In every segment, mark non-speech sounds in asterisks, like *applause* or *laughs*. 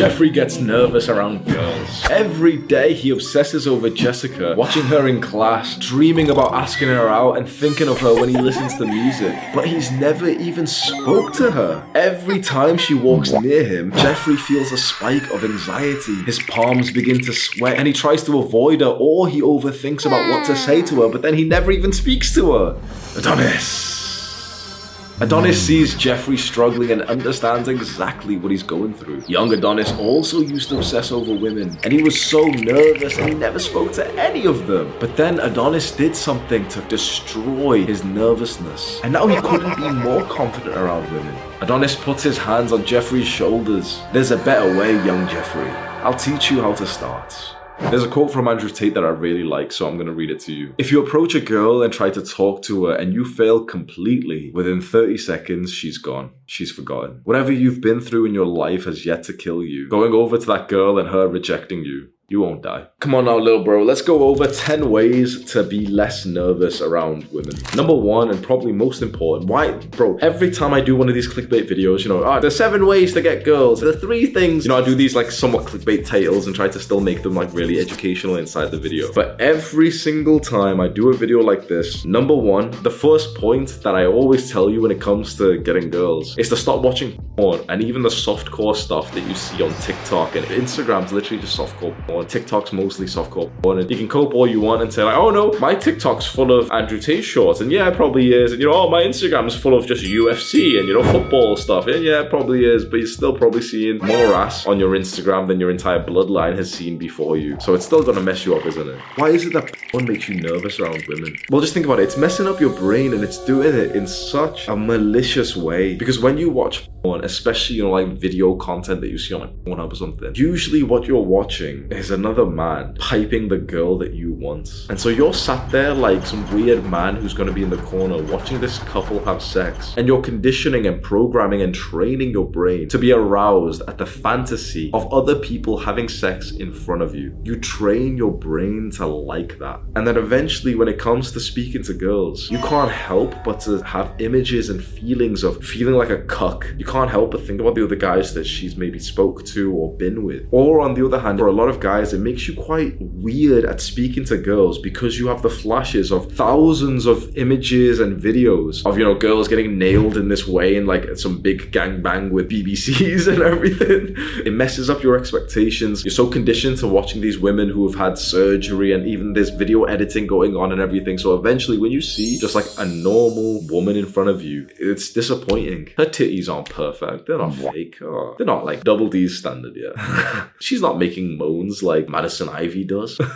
Jeffrey gets nervous around girls. Every day he obsesses over Jessica, watching her in class, dreaming about asking her out and thinking of her when he listens to music. But he's never even spoke to her. Every time she walks near him, Jeffrey feels a spike of anxiety. His palms begin to sweat and he tries to avoid her or he overthinks about what to say to her, but then he never even speaks to her. Adonis. Adonis sees Jeffrey struggling and understands exactly what he's going through. Young Adonis also used to obsess over women, and he was so nervous and he never spoke to any of them. But then Adonis did something to destroy his nervousness, and now he couldn't be more confident around women. Adonis puts his hands on Jeffrey's shoulders. There's a better way, young Jeffrey. I'll teach you how to start. There's a quote from Andrew Tate that I really like, so I'm to read it to you. If you approach a girl and try to talk to her and you fail completely, within 30 seconds, she's gone. She's forgotten. Whatever you've been through in your life has yet to kill you. Going over to that girl and her rejecting you, you won't die. Come on now, little bro. Let's go over 10 ways to be less nervous around women. Number one, and probably most important, why, bro, every time I do one of these clickbait videos, you know, ah, there's seven ways to get girls. The three things, you know, I do these like somewhat clickbait titles and try to still make them like really educational inside the video. But every single time I do a video like this, number one, the first point that I always tell you when it comes to getting girls is to stop watching porn and even the softcore stuff that you see on TikTok and Instagram's literally just softcore porn. TikTok's mostly softcore porn. And you can cope all you want and say like, oh no, my TikTok's full of Andrew Tate shorts, and yeah, it probably is. And you know, oh my Instagram's full of just UFC and you know football stuff. And yeah, it probably is, but you're still probably seeing more ass on your Instagram than your entire bloodline has seen before you. So it's still gonna mess you up, isn't it? Why is it that porn makes you nervous around women? Well, just think about it. It's messing up your brain and it's doing it in such a malicious way. Because when you watch porn, especially you know like video content that you see on like Pornhub or something, usually what you're watching is another man piping the girl that you want. And so you're sat there like some weird man who's going to be in the corner watching this couple have sex. And you're conditioning and programming and training your brain to be aroused at the fantasy of other people having sex in front of you. You train your brain to like that. And then eventually, when it comes to speaking to girls, you can't help but to have images and feelings of feeling like a cuck. You can't help but think about the other guys that she's maybe spoke to or been with. Or on the other hand, for a lot of guys, it makes you quite weird at speaking to girls because you have the flashes of thousands of images and videos of, you know, girls getting nailed in this way in like some big gangbang with BBCs *laughs* and everything. It messes up your expectations. You're so conditioned to watching these women who have had surgery and even this video editing going on and everything. So eventually, when you see just like a normal woman in front of you, it's disappointing. Her titties aren't perfect. They're not fake. Oh, they're not like double D's standard yet. *laughs* She's not making moans like Madison Ivy does. *laughs*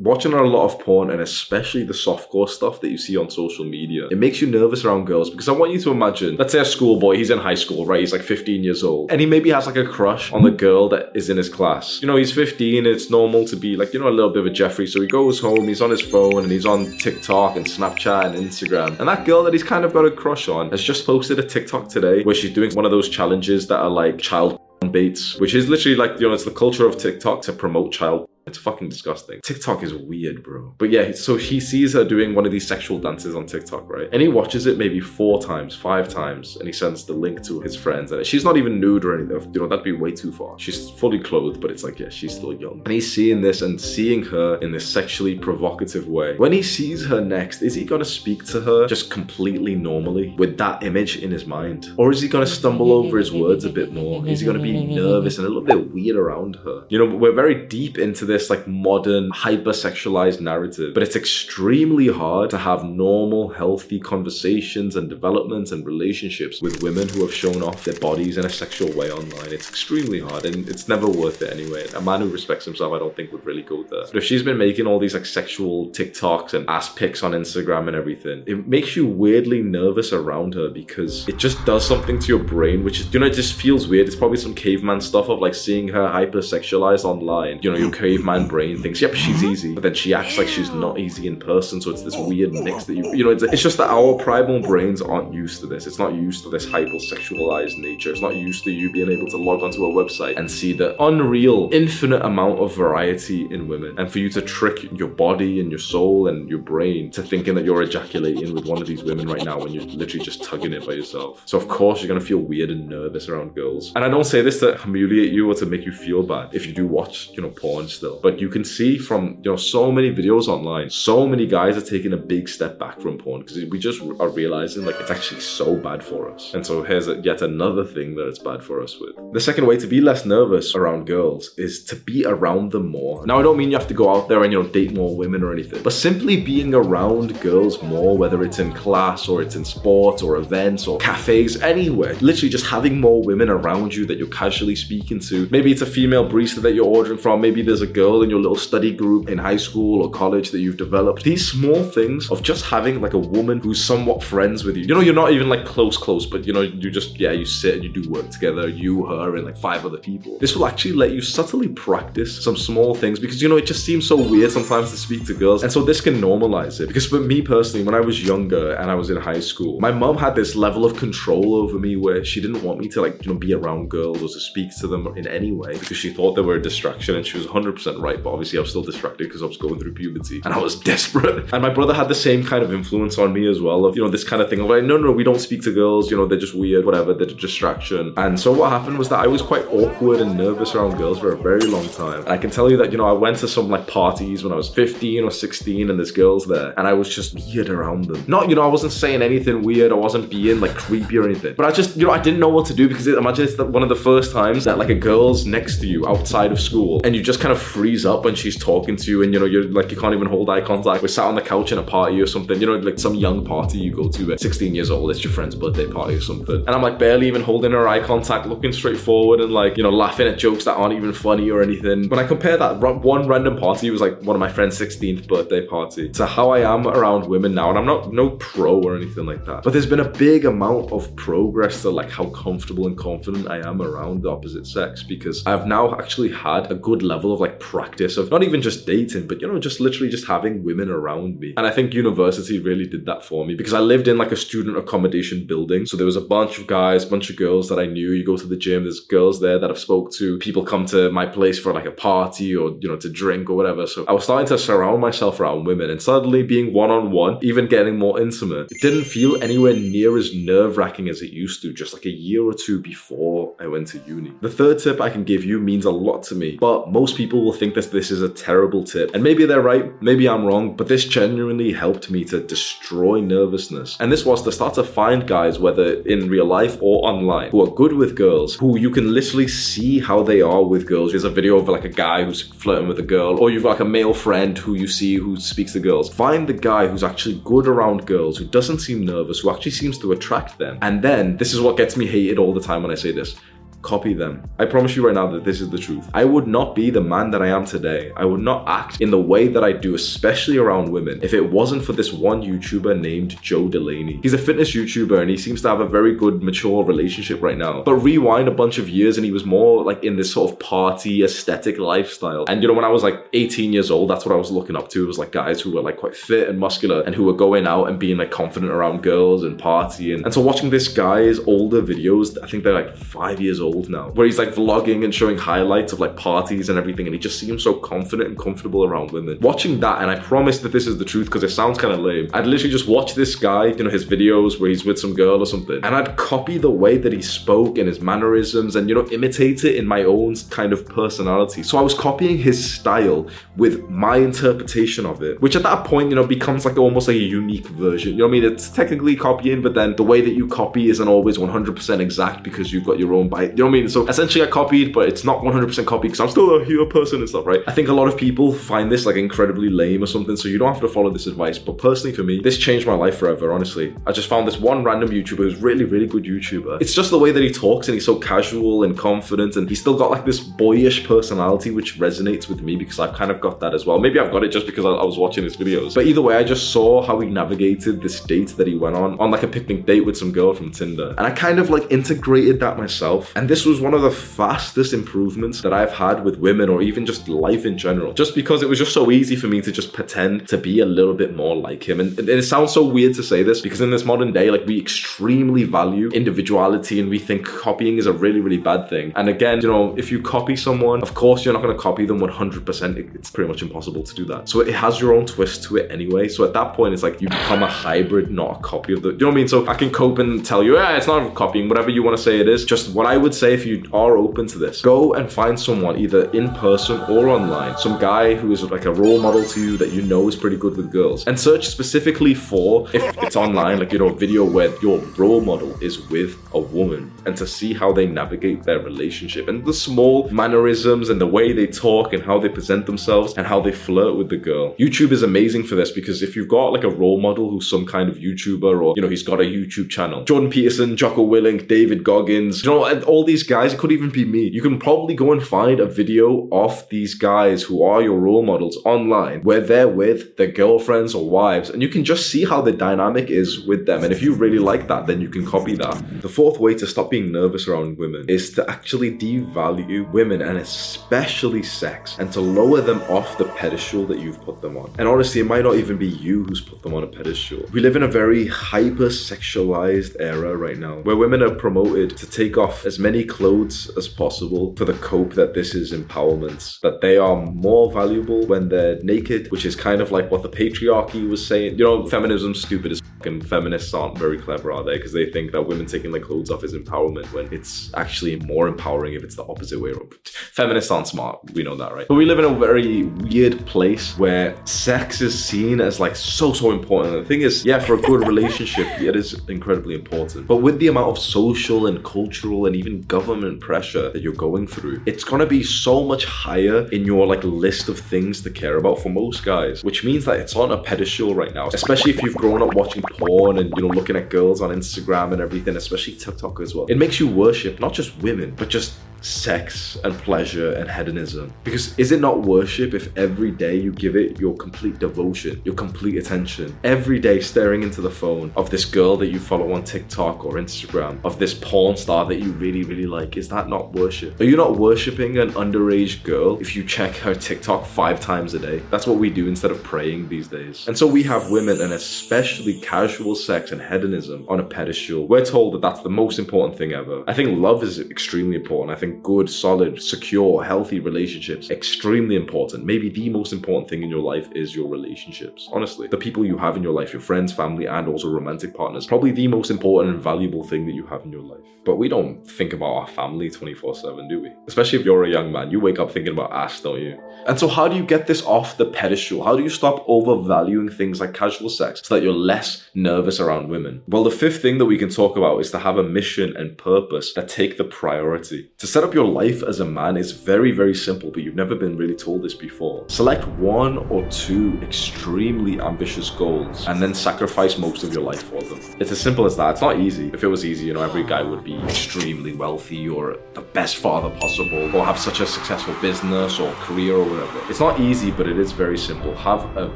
Watching a lot of porn and especially the softcore stuff that you see on social media, it makes you nervous around girls because I want you to imagine, let's say a schoolboy, he's in high school, right? He's like 15 years old, and he maybe has like a crush on the girl that is in his class. You know, he's 15, it's normal to be like, you know, a little bit of a Jeffrey. So he goes home, he's on his phone, and he's on TikTok and Snapchat and Instagram. And that girl that he's kind of got a crush on has just posted a TikTok today where she's doing one of those challenges that are like child baits, which is literally like, you know, it's the culture of TikTok to promote child It's fucking disgusting. TikTok is weird, bro. But yeah, so he sees her doing one of these sexual dances on TikTok, right? And he watches it maybe four times, five times, and he sends the link to his friends. And she's not even nude or anything. You know, that'd be way too far. She's fully clothed, but it's like, yeah, she's still young. And he's seeing this and seeing her in this sexually provocative way. When he sees her next, is he gonna speak to her just completely normally with that image in his mind? Or is he gonna stumble over his words a bit more? Is he gonna be nervous and a little bit weird around her? You know, we're very deep into this like modern, hyper-sexualized narrative, but it's extremely hard to have normal, healthy conversations and developments and relationships with women who have shown off their bodies in a sexual way online. It's extremely hard and it's never worth it anyway. A man who respects himself, I don't think would really go there. But if she's been making all these like sexual TikToks and ass pics on Instagram and everything, it makes you weirdly nervous around her because it just does something to your brain, which is, you know, it just feels weird. It's probably some caveman stuff of like seeing her hyper-sexualized online. You know, your mm. caveman brain thinks, yep, she's mm-hmm. easy, but then she acts like she's not easy in person. So it's this weird mix that you, you know, it's, it's just that our primal brains aren't used to this. It's not used to this hyper-sexualized nature. It's not used to you being able to log onto a website and see the unreal, infinite amount of variety in women. And for you to trick your body and your soul and your brain to thinking that you're ejaculating with one of these women right now when you're literally just tugging it by yourself. So of course you're gonna feel weird and nervous around girls. And I don't say this to humiliate you or to make you feel bad if you do watch, you know, porn still. But you can see from you know so many videos online, so many guys are taking a big step back from porn because we just are realizing like it's actually so bad for us. And so here's yet another thing that it's bad for us with. The second way to be less nervous around girls is to be around them more. Now I don't mean you have to go out there and you know date more women or anything, but simply being around girls more, whether it's in class or it's in sports or events or cafes, anywhere. Literally just having more women around you that you're casually speaking to. Maybe it's a female barista that you're ordering from. Maybe there's a girl in your little study group in high school or college that you've developed. These small things of just having like a woman who's somewhat friends with you. You know, you're not even like close, close, but you know, you just, yeah, you sit and you do work together, you, her, and like five other people. This will actually let you subtly practice some small things because, you know, it just seems so weird sometimes to speak to girls. And so this can normalize it. Because for me personally, when I was younger and I was in high school, my mom had this level of control over me where she didn't want me to like, you know, be around girls or to speak to them in any way because she thought they were a distraction and she was 100% right. But obviously I was still distracted because I was going through puberty and I was *laughs* desperate. And my brother had the same kind of influence on me as well of, you know, this kind of thing of like, no, no, we don't speak to girls, you know, they're just weird, whatever, they're a distraction. And so what happened was that I was quite awkward and nervous around girls for a very long time. And I can tell you that, you know, I went to some like parties when I was 15 or 16 and there's girls there and I was just weird around them. Not, you know, I wasn't saying anything weird, I wasn't being like creepy or anything, but I just, you know, I didn't know what to do because it, imagine it's the, one of the first times that like a girl's next to you outside of school and you just kind of freeze up when she's talking to you and, you know, you're like, you can't even hold eye contact. We're sat on the couch in a party or something, you know, like some young party you go to at 16 years old, it's your friend's birthday party or something. And I'm like barely even holding her eye contact, looking straight forward and like, you know, laughing at jokes that aren't even funny or anything. When I compare that one random party, it was like one of my friend's 16th birthday party, to how I am around women now. And I'm not no pro or anything like that. But there's been a big amount of progress to like how comfortable and confident I am around the opposite sex because I've now actually had a good level of like practice of not even just dating, but you know, just literally just having women around me. And I think university really did that for me because I lived in like a student accommodation building. So there was a bunch of guys, bunch of girls that I knew. You go to the gym, there's girls there that I've spoke to. People come to my place for like a party or, you know, to drink or whatever. So I was starting to surround myself around women and suddenly being one on one, even getting more intimate, it didn't feel anywhere near as nerve wracking as it used to just like a year or two before I went to uni. The third tip I can give you means a lot to me, but most people will think that this is a terrible tip. And maybe they're right, maybe I'm wrong, but this genuinely helped me to destroy nervousness. And this was to start to find guys, whether in real life or online, who are good with girls, who you can literally see how they are with girls. There's a video of like a guy who's flirting with a girl, or you've like a male friend who you see who speaks to girls. Find the guy who's actually good around girls, who doesn't seem nervous, who actually seems to attract them. And then, this is what gets me hated all the time when I say this copy them. I promise you right now that this is the truth. I would not be the man that I am today. I would not act in the way that I do, especially around women, if it wasn't for this one YouTuber named Joe Delaney. He's a fitness YouTuber and he seems to have a very good, mature relationship right now. But rewind a bunch of years and he was more like in this sort of party aesthetic lifestyle. And you know, when I was like 18 years old, that's what I was looking up to. It was like guys who were like quite fit and muscular and who were going out and being like confident around girls and partying. And so watching this guy's older videos, I think they're like five years old old now, where he's like vlogging and showing highlights of like parties and everything, and he just seems so confident and comfortable around women. Watching that, and I promise that this is the truth because it sounds kind of lame. I'd literally just watch this guy, you know, his videos where he's with some girl or something, and I'd copy the way that he spoke and his mannerisms and, you know, imitate it in my own kind of personality. So I was copying his style with my interpretation of it, which at that point, you know, becomes like almost like a unique version. You know what I mean? It's technically copying, but then the way that you copy isn't always 100% exact because you've got your own bite. You know what I mean? So essentially, I copied, but it's not 100% copied because I'm still a hero person and stuff, right? I think a lot of people find this like incredibly lame or something, so you don't have to follow this advice. But personally, for me, this changed my life forever, honestly. I just found this one random YouTuber who's really, really good YouTuber. It's just the way that he talks and he's so casual and confident, and he's still got like this boyish personality which resonates with me because I've kind of got that as well. Maybe I've got it just because I, I was watching his videos. But either way, I just saw how he navigated this date that he went on, on like a picnic date with some girl from Tinder. And I kind of like integrated that myself. And this was one of the fastest improvements that I've had with women or even just life in general. Just because it was just so easy for me to just pretend to be a little bit more like him. And, and it sounds so weird to say this because in this modern day, like we extremely value individuality and we think copying is a really, really bad thing. And again, you know, if you copy someone, of course you're not going to copy them 100%. It's pretty much impossible to do that. So it has your own twist to it anyway. So at that point, it's like you become a hybrid, not a copy of the. You know what I mean? So I can cope and tell you, yeah, it's not copying, whatever you want to say it is. Just what I would say if you are open to this, go and find someone either in person or online, some guy who is like a role model to you that you know is pretty good with girls, and search specifically for if it's online, like you know, video where your role model is with a woman, and to see how they navigate their relationship and the small mannerisms and the way they talk and how they present themselves and how they flirt with the girl. YouTube is amazing for this because if you've got like a role model who's some kind of YouTuber or you know he's got a YouTube channel, Jordan Peterson, Jocko Willink, David Goggins, you know, all these guys, it could even be me. You can probably go and find a video of these guys who are your role models online where they're with their girlfriends or wives, and you can just see how the dynamic is with them. And if you really like that, then you can copy that. The fourth way to stop being nervous around women is to actually devalue women and especially sex and to lower them off the pedestal that you've put them on. And honestly, it might not even be you who's put them on a pedestal. We live in a very hyper sexualized era right now where women are promoted to take off as many clothes as possible for the cope that this is empowerment, that they are more valuable when they're naked, which is kind of like what the patriarchy was saying. You know, feminism's stupid as and feminists aren't very clever, are they? Because they think that women taking their clothes off is empowerment when it's actually more empowering if it's the opposite way around. Feminists aren't smart, we know that, right? But we live in a very weird place where sex is seen as like so, so important. And the thing is, yeah, for a good *laughs* relationship, it is incredibly important. But with the amount of social and cultural and even government pressure that you're going through, it's gonna be so much higher in your like list of things to care about for most guys, which means that it's on a pedestal right now, especially if you've grown up watching porn and you know looking at girls on Instagram and everything, especially TikTok as well. It makes you worship not just women, but just sex and pleasure and hedonism. Because is it not worship if every day you give it your complete devotion, your complete attention? Every day staring into the phone of this girl that you follow on TikTok or Instagram, of this porn star that you really, really like, is that not worship? Are you not worshipping an underage girl if you check her TikTok five times a day? That's what we do instead of praying these days. And so we have women and especially casual sex and hedonism on a pedestal. We're told that that's the most important thing ever. I think love is extremely important. I think good, solid, secure, healthy relationships extremely important. Maybe the most important thing in your life is your relationships. Honestly, the people you have in your life, your friends, family, and also romantic partners, probably the most important and valuable thing that you have in your life. But we don't think about our family 24 7, do we? Especially if you're a young man, you wake up thinking about ass, don't you? And so, how do you get this off the pedestal? How do you stop overvaluing things like casual sex so that you're less nervous around women? Well, the fifth thing that we can talk about is to have a mission and purpose that take the priority. To set up your life as a man is very, very simple, but you've never been really told this before. Select one or two extremely ambitious goals and then sacrifice most of your life for them. It's as simple as that. It's not easy. If it was easy, you know, every guy would be extremely wealthy or the best father possible or have such a successful business or career or whatever. It's not easy, but it is very simple. Have a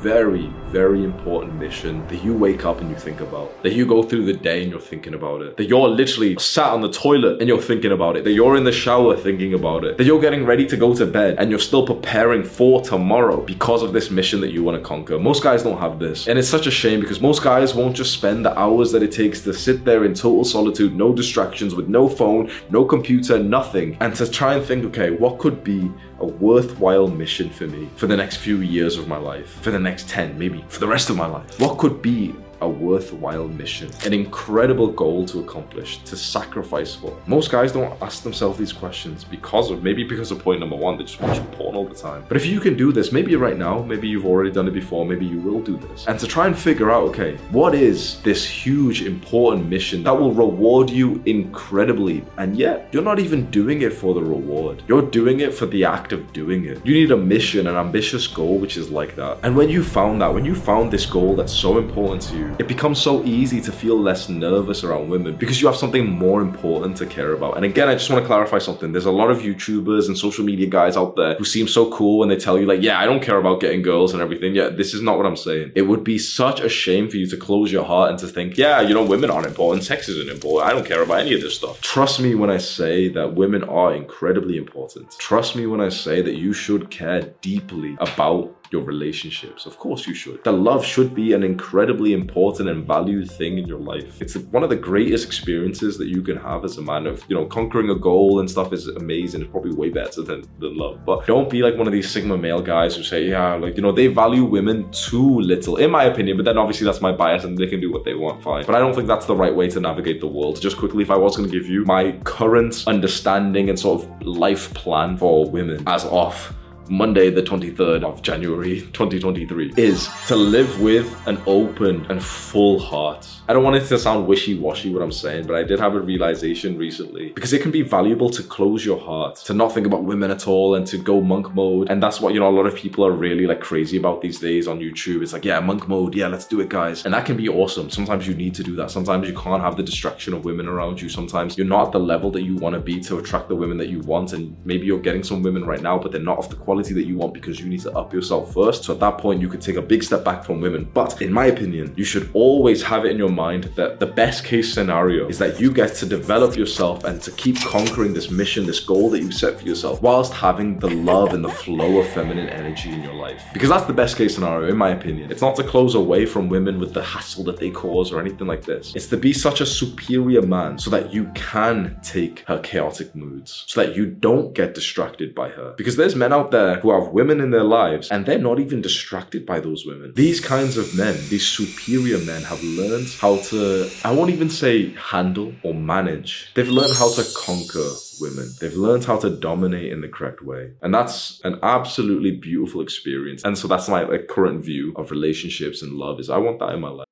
very, very important mission that you wake up and you think about, that you go through the day and you're thinking about it, that you're literally sat on the toilet and you're thinking about it, that you're in the shower thinking about it, that you're getting ready to go to bed and you're still preparing for tomorrow because of this mission that you want to conquer. Most guys don't have this. And it's such a shame because most guys won't just spend the hours that it takes to sit there in total solitude, no distractions, with no phone, no computer, nothing, and to try and think, okay, what could be a worthwhile mission for me for the next few years of my life, for the next 10, maybe for the rest of my life? What could be a worthwhile mission, an incredible goal to accomplish, to sacrifice for. Most guys don't ask themselves these questions because of maybe because of point number one, they just watch porn all the time. But if you can do this, maybe right now, maybe you've already done it before, maybe you will do this. And to try and figure out, okay, what is this huge, important mission that will reward you incredibly, and yet you're not even doing it for the reward. You're doing it for the act of doing it. You need a mission, an ambitious goal, which is like that. And when you found that, when you found this goal that's so important to you, it becomes so easy to feel less nervous around women because you have something more important to care about. And again, I just want to clarify something. There's a lot of YouTubers and social media guys out there who seem so cool when they tell you, like, yeah, I don't care about getting girls and everything. Yeah, this is not what I'm saying. It would be such a shame for you to close your heart and to think, yeah, you know, women aren't important, sex isn't important. I don't care about any of this stuff. Trust me when I say that women are incredibly important. Trust me when I say that you should care deeply about your relationships. Of course, you should. The love should be an incredibly important and valued thing in your life. It's one of the greatest experiences that you can have as a man. Of you know, conquering a goal and stuff is amazing. It's probably way better than, than love. But don't be like one of these sigma male guys who say, yeah, like you know, they value women too little, in my opinion. But then obviously that's my bias, and they can do what they want, fine. But I don't think that's the right way to navigate the world. Just quickly, if I was going to give you my current understanding and sort of life plan for women as off Monday, the 23rd of January 2023, is to live with an open and full heart. I don't want it to sound wishy washy what I'm saying, but I did have a realization recently because it can be valuable to close your heart, to not think about women at all, and to go monk mode. And that's what, you know, a lot of people are really like crazy about these days on YouTube. It's like, yeah, monk mode, yeah, let's do it, guys. And that can be awesome. Sometimes you need to do that. Sometimes you can't have the distraction of women around you. Sometimes you're not at the level that you want to be to attract the women that you want. And maybe you're getting some women right now, but they're not of the quality that you want because you need to up yourself first. So at that point, you could take a big step back from women. But in my opinion, you should always have it in your mind that the best case scenario is that you get to develop yourself and to keep conquering this mission, this goal that you set for yourself, whilst having the love and the flow of feminine energy in your life. Because that's the best case scenario, in my opinion. It's not to close away from women with the hassle that they cause or anything like this. It's to be such a superior man so that you can take her chaotic moods, so that you don't get distracted by her. Because there's men out there Uh, who have women in their lives and they're not even distracted by those women. These kinds of men, these superior men, have learned how to, I won't even say handle or manage, they've learned how to conquer women. They've learned how to dominate in the correct way. And that's an absolutely beautiful experience. And so that's my like, current view of relationships and love is I want that in my life.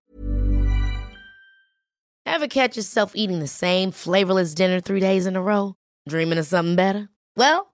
Ever catch yourself eating the same flavorless dinner three days in a row? Dreaming of something better? Well,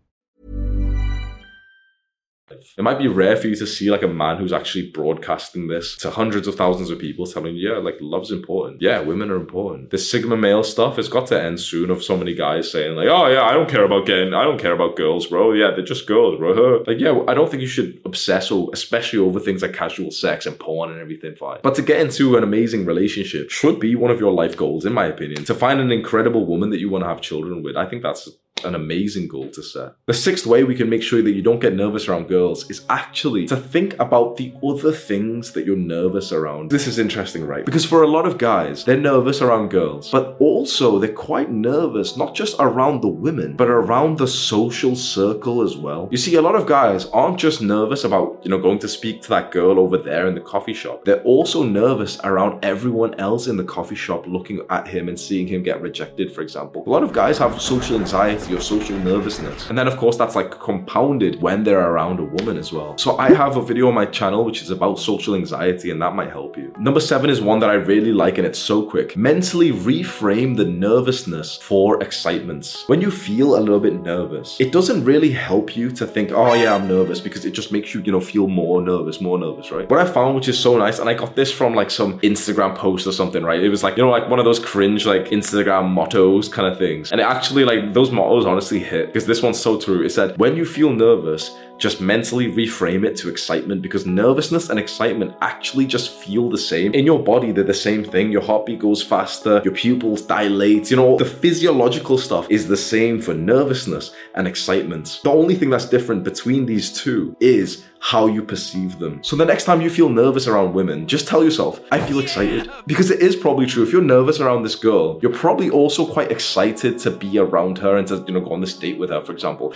It might be rare for you to see like a man who's actually broadcasting this to hundreds of thousands of people, telling you, yeah, like love's important. Yeah, women are important. This Sigma male stuff has got to end soon of so many guys saying, like, oh yeah, I don't care about getting, I don't care about girls, bro. Yeah, they're just girls, bro. *laughs* Like, yeah, I don't think you should obsess, or especially over things like casual sex and porn and everything, fine. But to get into an amazing relationship should be one of your life goals, in my opinion. To find an incredible woman that you want to have children with, I think that's an amazing goal to set. The sixth way we can make sure that you don't get nervous around girls is actually to think about the other things that you're nervous around. This is interesting, right? Because for a lot of guys, they're nervous around girls, but also they're quite nervous not just around the women, but around the social circle as well. You see, a lot of guys aren't just nervous about, you know, going to speak to that girl over there in the coffee shop. They're also nervous around everyone else in the coffee shop looking at him and seeing him get rejected, for example. A lot of guys have social anxiety or social nervousness. And then, of course, that's like compounded when they're around a woman as well. So I have a video on my channel which is about social anxiety, and that might help you. Number seven is one that I really like, and it's so quick. Mentally reframe the nervousness for excitement. When you feel a little bit nervous, it doesn't really help you to think, oh yeah, I'm nervous, because it just makes you, you know, feel more nervous, more nervous, right? What I found, which is so nice, and I got this from like some Instagram post or something, right? It was like, you know, like one of those cringe like Instagram mottos kind of things. And it actually like those mottos honestly hit because this one's so true. It said, when you feel nervous, just mentally reframe it to excitement because nervousness and excitement actually just feel the same. In your body, they're the same thing. Your heartbeat goes faster, your pupils dilate. You know, the physiological stuff is the same for nervousness and excitement. The only thing that's different between these two is how you perceive them. So the next time you feel nervous around women, just tell yourself, I feel excited. Because it is probably true. If you're nervous around this girl, you're probably also quite excited to be around her and to, you know, go on this date with her, for example.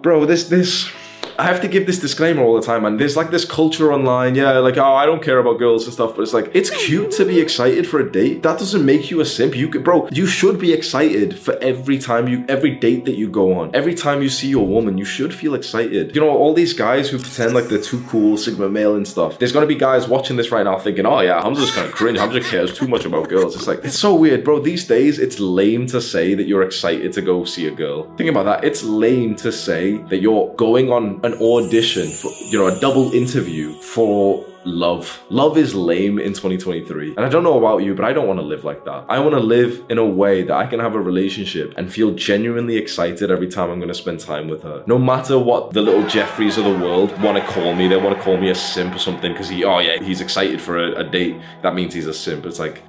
Bro, this, this, I have to give this disclaimer all the time, and there's like this culture online, yeah, like oh, I don't care about girls and stuff, but it's like it's cute to be excited for a date. That doesn't make you a simp. You, could, bro, you should be excited for every time you, every date that you go on, every time you see your woman, you should feel excited. You know, all these guys who pretend like they're too cool, sigma male and stuff. There's gonna be guys watching this right now thinking, oh yeah, I'm just kind of cringe. Just cares too much about girls. It's like it's so weird, bro. These days, it's lame to say that you're excited to go see a girl. Think about that. It's lame to say that you're going on an audition for, you know, a double interview for love. Love is lame in 2023. And I don't know about you, but I don't want to live like that. I want to live in a way that I can have a relationship and feel genuinely excited every time I'm going to spend time with her. No matter what the little Jeffreys of the world want to call me, they want to call me a simp or something because he, oh yeah, he's excited for a, a date. That means he's a simp. It's like,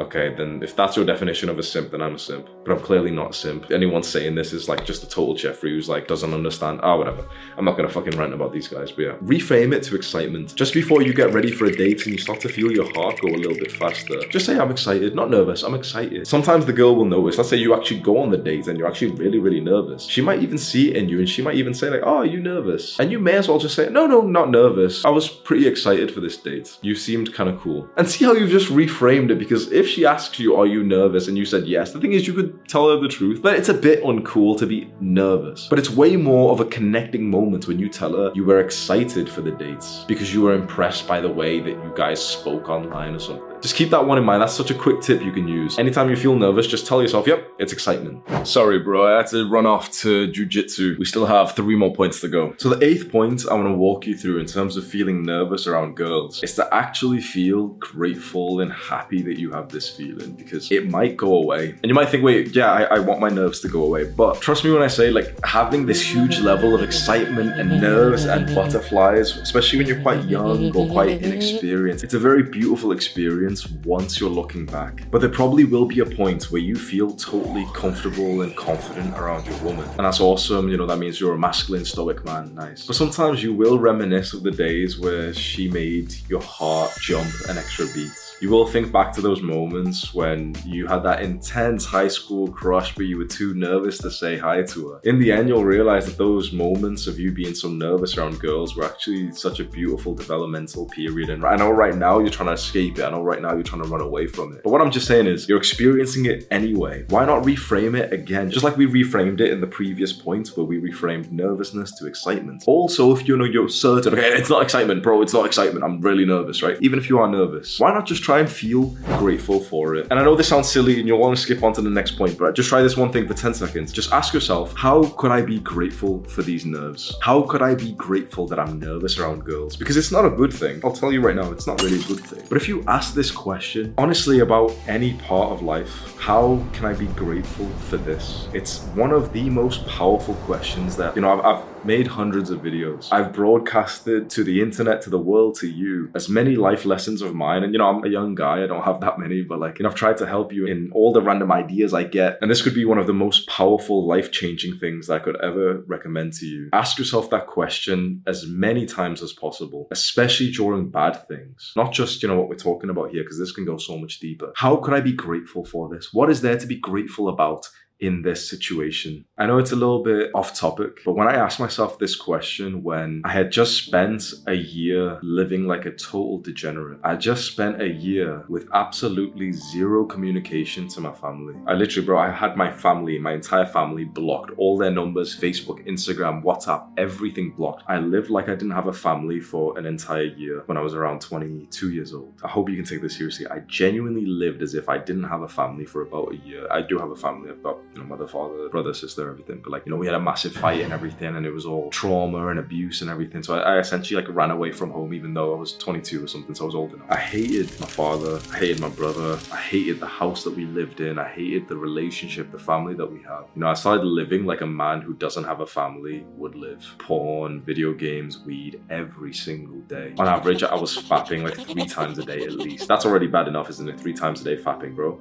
Okay, then if that's your definition of a simp, then I'm a simp. But I'm clearly not simp. Anyone saying this is like just a total Jeffrey who's like doesn't understand. Ah, oh, whatever. I'm not gonna fucking rant about these guys, but yeah. Reframe it to excitement. Just before you get ready for a date and you start to feel your heart go a little bit faster, just say I'm excited, not nervous, I'm excited. Sometimes the girl will notice. Let's say you actually go on the date and you're actually really, really nervous. She might even see it in you and she might even say, like, oh, are you nervous? And you may as well just say, no, no, not nervous. I was pretty excited for this date. You seemed kind of cool. And see how you've just reframed it because if she asks you, are you nervous? And you said yes. The thing is, you could tell her the truth, but it's a bit uncool to be nervous. But it's way more of a connecting moment when you tell her you were excited for the dates because you were impressed by the way that you guys spoke online or something. Just keep that one in mind. That's such a quick tip you can use. Anytime you feel nervous, just tell yourself, yep, it's excitement. Sorry, bro. I had to run off to jujitsu. We still have three more points to go. So the eighth point I want to walk you through in terms of feeling nervous around girls is to actually feel grateful and happy that you have this feeling because it might go away. And you might think, wait, yeah, I, I want my nerves to go away. But trust me when I say like having this huge level of excitement and nerves and butterflies, especially when you're quite young or quite inexperienced, it's a very beautiful experience once you're looking back. But there probably will be a point where you feel totally comfortable and confident around your woman. And that's awesome. You know, that means you're a masculine, stoic man. Nice. But sometimes you will reminisce of the days where she made your heart jump an extra beat. You will think back to those moments when you had that intense high school crush, but you were too nervous to say hi to her. In the end, you'll realize that those moments of you being so nervous around girls were actually such a beautiful developmental period. And I know right now you're trying to escape it. I know right now you're trying to run away from it. But what I'm just saying is, you're experiencing it anyway. Why not reframe it again? Just like we reframed it in the previous point where we reframed nervousness to excitement. Also, if you know you're certain, okay, it's not excitement, bro, it's not excitement. I'm really nervous, right? Even if you are nervous, why not just try and feel grateful for it. And I know this sounds silly and you'll want to skip on to the next point, but just try this one thing for 10 seconds. Just ask yourself, how could I be grateful for these nerves? How could I be grateful that I'm nervous around girls? Because it's not a good thing. I'll tell you right now, it's not really a good thing. But if you ask this question, honestly, about any part of life, how can I be grateful for this? It's one of the most powerful questions that, you know, I've, I've made hundreds of videos. I've broadcasted to the internet, to the world, to you, as many life lessons of mine. And you know, I'm a young guy, I don't have that many, but like, you know, I've tried to help you in all the random ideas I get. And this could be one of the most powerful, life changing things that I could ever recommend to you. Ask yourself that question as many times as possible, especially during bad things. Not just, you know, what we're talking about here, because this can go so much deeper. How could I be grateful for this? What is there to be grateful about? In this situation? I know it's a little bit off topic, but when I asked myself this question when I had just spent a year living like a total degenerate, I just spent a year with absolutely zero communication to my family. I literally, bro, I had my family, my entire family blocked, all their numbers, Facebook, Instagram, WhatsApp, everything blocked. I lived like I didn't have a family for an entire year when I was around 22 years old. I hope you can take this seriously. I genuinely lived as if I didn't have a family for about a year. I do have a family. I've got you know, mother, father, brother, sister, everything. But like, you know, we had a massive fight and everything, and it was all trauma and abuse and everything. So I, I essentially like ran away from home, even though I was 22 or something, so I was old enough. I hated my father, I hated my brother, I hated the house that we lived in, I hated the relationship, the family that we had. You know, I started living like a man who doesn't have a family would live. Porn, video games, weed, every single day. On average, I was fapping like three times a day at least. That's already bad enough, isn't it? Three times a day fapping, bro.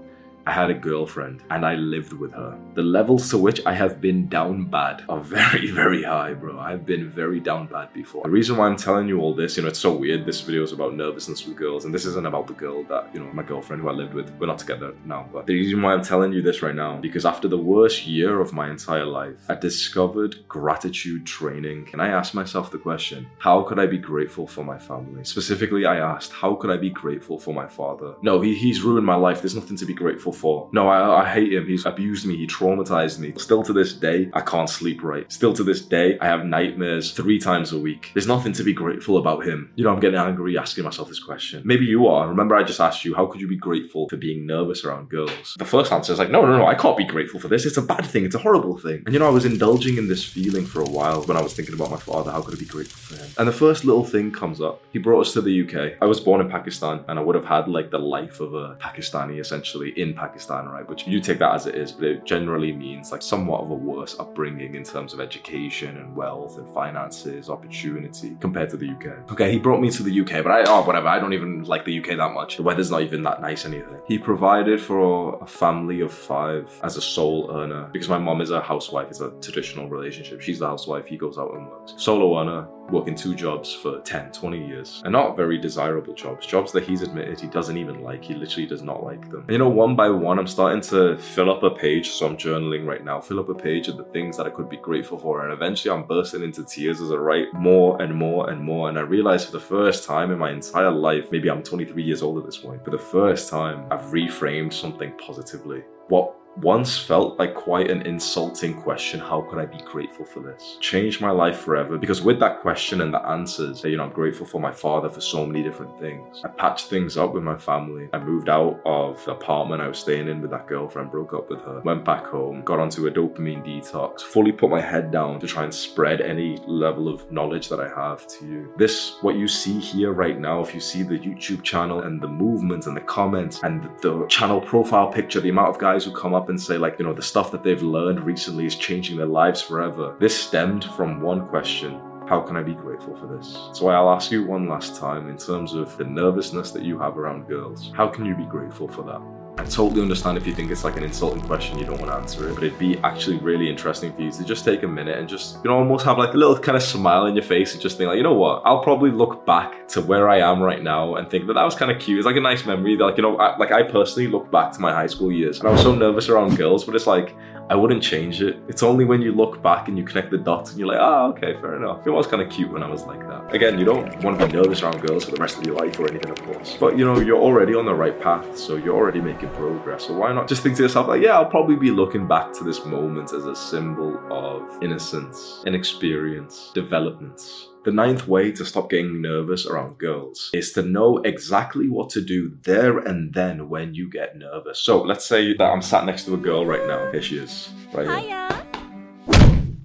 I had a girlfriend and I lived with her. The levels to which I have been down bad are very, very high, bro. I've been very down bad before. The reason why I'm telling you all this, you know, it's so weird. This video is about nervousness with girls, and this isn't about the girl that, you know, my girlfriend who I lived with. We're not together now, but the reason why I'm telling you this right now, because after the worst year of my entire life, I discovered gratitude training, and I asked myself the question, how could I be grateful for my family? Specifically, I asked, how could I be grateful for my father? No, he, he's ruined my life. There's nothing to be grateful for. No, I, I hate him. He's abused me. He traumatized me. Still to this day, I can't sleep right. Still to this day, I have nightmares three times a week. There's nothing to be grateful about him. You know, I'm getting angry asking myself this question. Maybe you are. Remember, I just asked you, how could you be grateful for being nervous around girls? The first answer is like, no, no, no, I can't be grateful for this. It's a bad thing. It's a horrible thing. And you know, I was indulging in this feeling for a while when I was thinking about my father. How could I be grateful for him? And the first little thing comes up. He brought us to the UK. I was born in Pakistan and I would have had like the life of a Pakistani essentially in Pakistan, right? Which you take that as it is, but it generally means like somewhat of a worse upbringing in terms of education and wealth and finances, opportunity compared to the UK. Okay, he brought me to the UK, but I, oh, whatever, I don't even like the UK that much. The weather's not even that nice, anything. He provided for a family of five as a sole earner because my mom is a housewife, it's a traditional relationship. She's the housewife, he goes out and works. Solo earner, working two jobs for 10, 20 years, and not very desirable jobs, jobs that he's admitted he doesn't even like. He literally does not like them. And you know, one by one, I'm starting to fill up a page. So I'm journaling right now, fill up a page of the things that I could be grateful for. And eventually I'm bursting into tears as I write more and more and more. And I realize for the first time in my entire life, maybe I'm 23 years old at this point, for the first time, I've reframed something positively. What once felt like quite an insulting question how could i be grateful for this? Changed my life forever because with that question and the answers you know i'm grateful for my father for so many different things. I patched things up with my family. I moved out of the apartment i was staying in with that girlfriend broke up with her went back home got onto a dopamine detox fully put my head down to try and spread any level of knowledge that i have to you. This what you see here right now if you see the youtube channel and the movements and the comments and the channel profile picture the amount of guys who come up and say, like, you know, the stuff that they've learned recently is changing their lives forever. This stemmed from one question how can I be grateful for this? So I'll ask you one last time in terms of the nervousness that you have around girls. How can you be grateful for that? I totally understand if you think it's like an insulting question, you don't want to answer it, but it'd be actually really interesting for you to just take a minute and just, you know, almost have like a little kind of smile in your face and just think like, you know what, I'll probably look back to where I am right now and think that that was kind of cute. It's like a nice memory. That, like, you know, I, like I personally look back to my high school years and I was so nervous around girls, but it's like, I wouldn't change it. It's only when you look back and you connect the dots and you're like, ah, oh, okay, fair enough. It was kind of cute when I was like that. Again, you don't want to be nervous around girls for the rest of your life or anything, of course. But you know, you're already on the right path, so you're already making progress. So why not just think to yourself, like, yeah, I'll probably be looking back to this moment as a symbol of innocence, inexperience, development. The ninth way to stop getting nervous around girls is to know exactly what to do there and then when you get nervous. So let's say that I'm sat next to a girl right now. Here she is, right here. Hiya.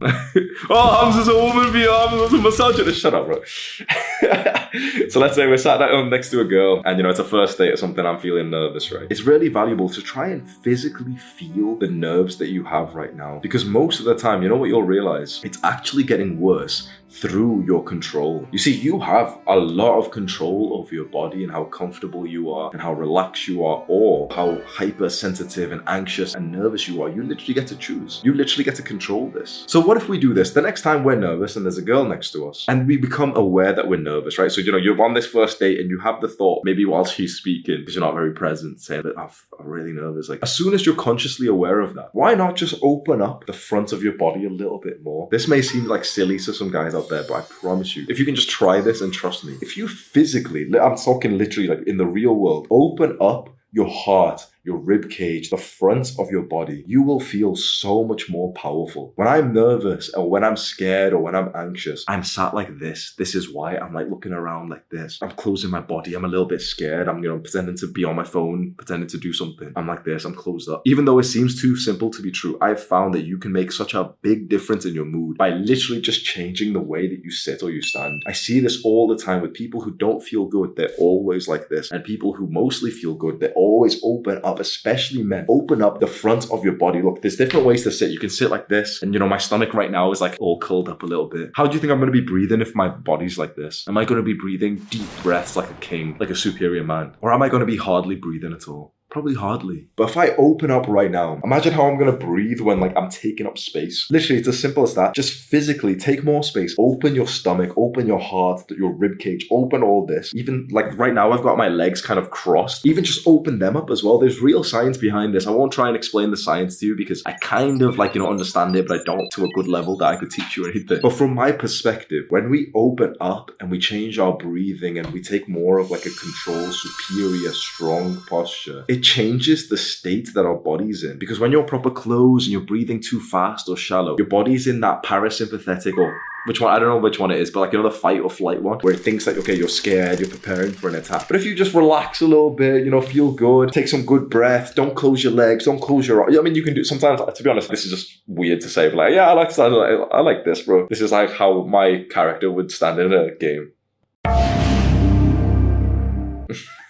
*laughs* oh, Hamza's a woman via Hamza's a misogynist. Shut up, bro. *laughs* so let's say we're sat down next to a girl and you know it's a first date or something i'm feeling nervous right it's really valuable to try and physically feel the nerves that you have right now because most of the time you know what you'll realize it's actually getting worse through your control. You see, you have a lot of control over your body and how comfortable you are and how relaxed you are or how hypersensitive and anxious and nervous you are. You literally get to choose. You literally get to control this. So what if we do this? The next time we're nervous and there's a girl next to us and we become aware that we're nervous, right? So, you know, you're on this first date and you have the thought, maybe while she's speaking, because you're not very present, saying that oh, I'm really nervous. Like, as soon as you're consciously aware of that, why not just open up the front of your body a little bit more? This may seem like silly to some guys out out there, but I promise you, if you can just try this and trust me, if you physically, I'm talking literally like in the real world, open up your heart your rib cage, the front of your body, you will feel so much more powerful. When I'm nervous or when I'm scared or when I'm anxious, I'm sat like this. This is why I'm like looking around like this. I'm closing my body. I'm a little bit scared. I'm, you know, pretending to be on my phone, pretending to do something. I'm like this. I'm closed up. Even though it seems too simple to be true, I've found that you can make such a big difference in your mood by literally just changing the way that you sit or you stand. I see this all the time with people who don't feel good. They're always like this. And people who mostly feel good, they're always open up especially men. Open up the front of your body. Look, there's different ways to sit. You can sit like this, and you know, my stomach right now is like all curled up a little bit. How do you think I'm going to be breathing if my body's like this? Am I going to be breathing deep breaths like a king, like a superior man? Or am I going to be hardly breathing at all? Probably hardly. But if I open up right now, imagine how I'm gonna breathe when like I'm taking up space. Literally, it's as simple as that. Just physically take more space. Open your stomach, open your heart, your rib cage, open all this. Even like right now, I've got my legs kind of crossed. Even just open them up as well. There's real science behind this. I won't try and explain the science to you because I kind of like, you know, understand it, but I don't to a good level that I could teach you anything. But from my perspective, when we open up and we change our breathing and we take more of like a controlled, superior, strong posture, it changes the state that our body's in. Because when you're proper closed and you're breathing too fast or shallow, your body's in that parasympathetic or which one I don't know which one it is, but like you know the fight or flight one where it thinks that okay you're scared, you're preparing for an attack. But if you just relax a little bit, you know, feel good, take some good breath, don't close your legs, don't close your eyes. I mean, you can do sometimes. To be honest, this is just weird to say, but like yeah, I like I like, I like this, bro. This is like how my character would stand in a game. *laughs*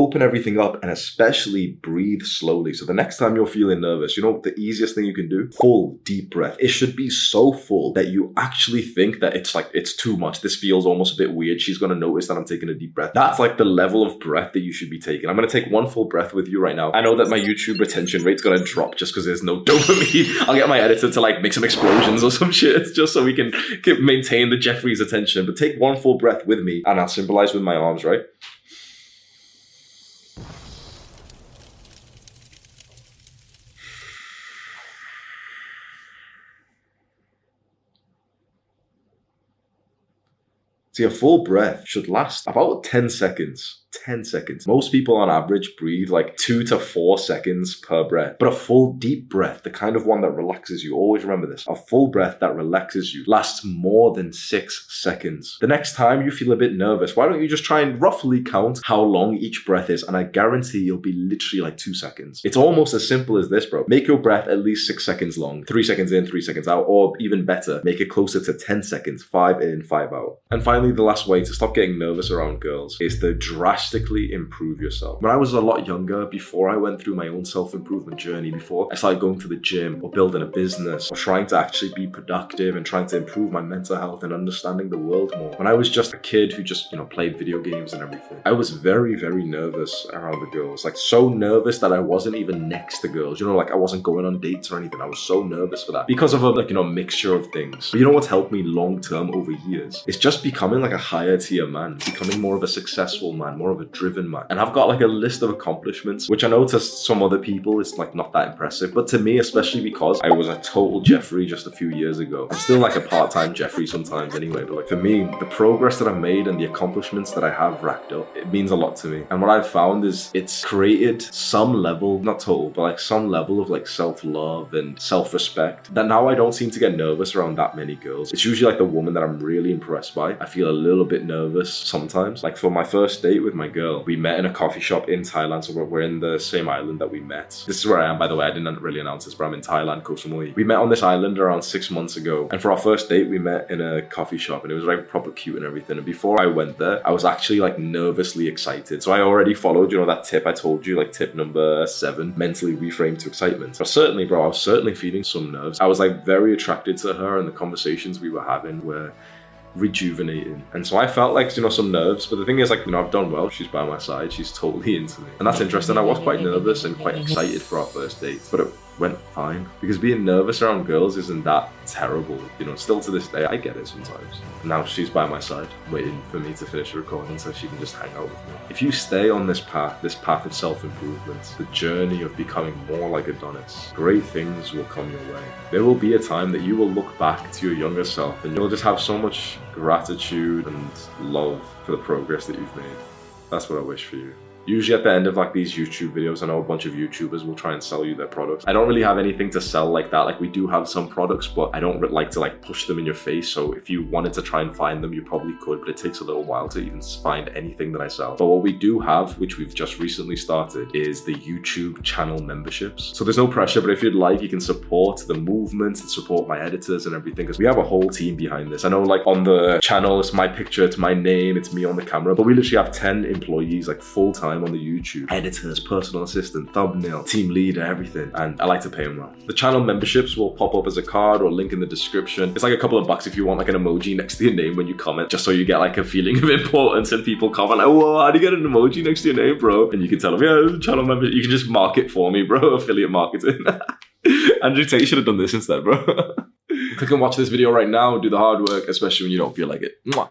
open everything up and especially breathe slowly. So the next time you're feeling nervous, you know the easiest thing you can do? Full deep breath. It should be so full that you actually think that it's like it's too much. This feels almost a bit weird. She's gonna notice that I'm taking a deep breath. That's like the level of breath that you should be taking. I'm gonna take one full breath with you right now. I know that my YouTube retention rate's gonna drop just because there's no *laughs* dopamine. I'll get my editor to like make some explosions or some *laughs* shit just so we can maintain the Jeffery's attention. But take one full breath with me and I'll symbolize with my arms, right? See, a full breath should last about 10 seconds. 10 seconds. Most people on average breathe like two to four seconds per breath. But a full deep breath, the kind of one that relaxes you, always remember this a full breath that relaxes you lasts more than six seconds. The next time you feel a bit nervous, why don't you just try and roughly count how long each breath is? And I guarantee you'll be literally like two seconds. It's almost as simple as this, bro. Make your breath at least six seconds long, three seconds in, three seconds out, or even better, make it closer to 10 seconds, five in, five out. And finally, the last way to stop getting nervous around girls is the drastic drastically improve yourself. When I was a lot younger, before I went through my own self improvement journey, before I started going to the gym or building a business or trying to actually be productive and trying to improve my mental health and understanding the world more, when I was just a kid who just, you know, played video games and everything, I was very, very nervous around the girls. Like, so nervous that I wasn't even next to girls. You know, like I wasn't going on dates or anything. I was so nervous for that because of a, like, you know, mixture of things. But you know what's helped me long term over years? It's just becoming like a higher tier man, becoming more of a successful man, more of a driven man. And I've got like a list of accomplishments, which I know to some other people is like not that impressive, but to me, especially because I was a total Jeffery just a few years ago. I'm still like a part-time Jeffery sometimes anyway, but like for me, the progress that I've made and the accomplishments that I have racked up, it means a lot to me. And what I've found is it's created some level, not total, but like some level of like self-love and self-respect that now I don't seem to get nervous around that many girls. It's usually like the woman that I'm really impressed by. I feel a little bit nervous sometimes. Like for my first date with my girl. We met in a coffee shop in Thailand, so we're, we're in the same island that we met. This is where I am, by the way. I didn't really announce this, but I'm in Thailand, Koh Samui. We met on this island around six months ago, and for our first date, we met in a coffee shop, and it was like proper cute and everything. And before I went there, I was actually like nervously excited. So I already followed, you know, that tip I told you, like tip number seven, mentally reframe to excitement. But certainly, bro, I was certainly feeling some nerves. I was like very attracted to her, and the conversations we were having were rejuvenating. And so I felt like, you know, some nerves. But the thing is, like, you know, I've done well. She's by my side. She's totally *laughs* into me. And that's interesting. I was quite nervous and quite excited for our first date. But it went fine. Because being nervous around girls isn't that terrible. You know, still to this day, I get it sometimes. Now she's by my side, waiting for me to finish recording so she can just hang out with me. If you stay on this path, this path of self improvement, the journey of becoming more like Adonis, great things will come your way. There will be a time that you will look back to your younger self and you'll just have so much gratitude and love for the progress that you've made. That's what I wish for you. Usually at the end of like these YouTube videos, I know a bunch of YouTubers will try and sell you their products. I don't really have anything to sell like that. Like we do have some products, but I don't like to like push them in your face. So if you wanted to try and find them, you probably could, but it takes a little while to even find anything that I sell. But what we do have, which we've just recently started, is the YouTube channel memberships. So there's no pressure, but if you'd like, you can support the movement and support my editors and everything because we have a whole team behind this. I know like on the channel, it's my picture, it's my name, it's me on the camera, but we literally have 10 employees like full time on the YouTube. Editors, personal assistant, thumbnail, team leader, everything. And I like to pay them well. The channel memberships will pop up as a card or link in the description. It's like a couple of bucks if you want like an emoji next to your name when you comment, just so you get like a feeling of *laughs* importance and people comment like, whoa, how do you get an emoji next to your name, bro? And you can tell them, yeah, channel membership. You can just market for me, bro. *laughs* Affiliate marketing. *laughs* Andrew Tate should have done this instead, bro. Click and watch this video right now. Do the hard work, especially when you don't feel like it. Mwah.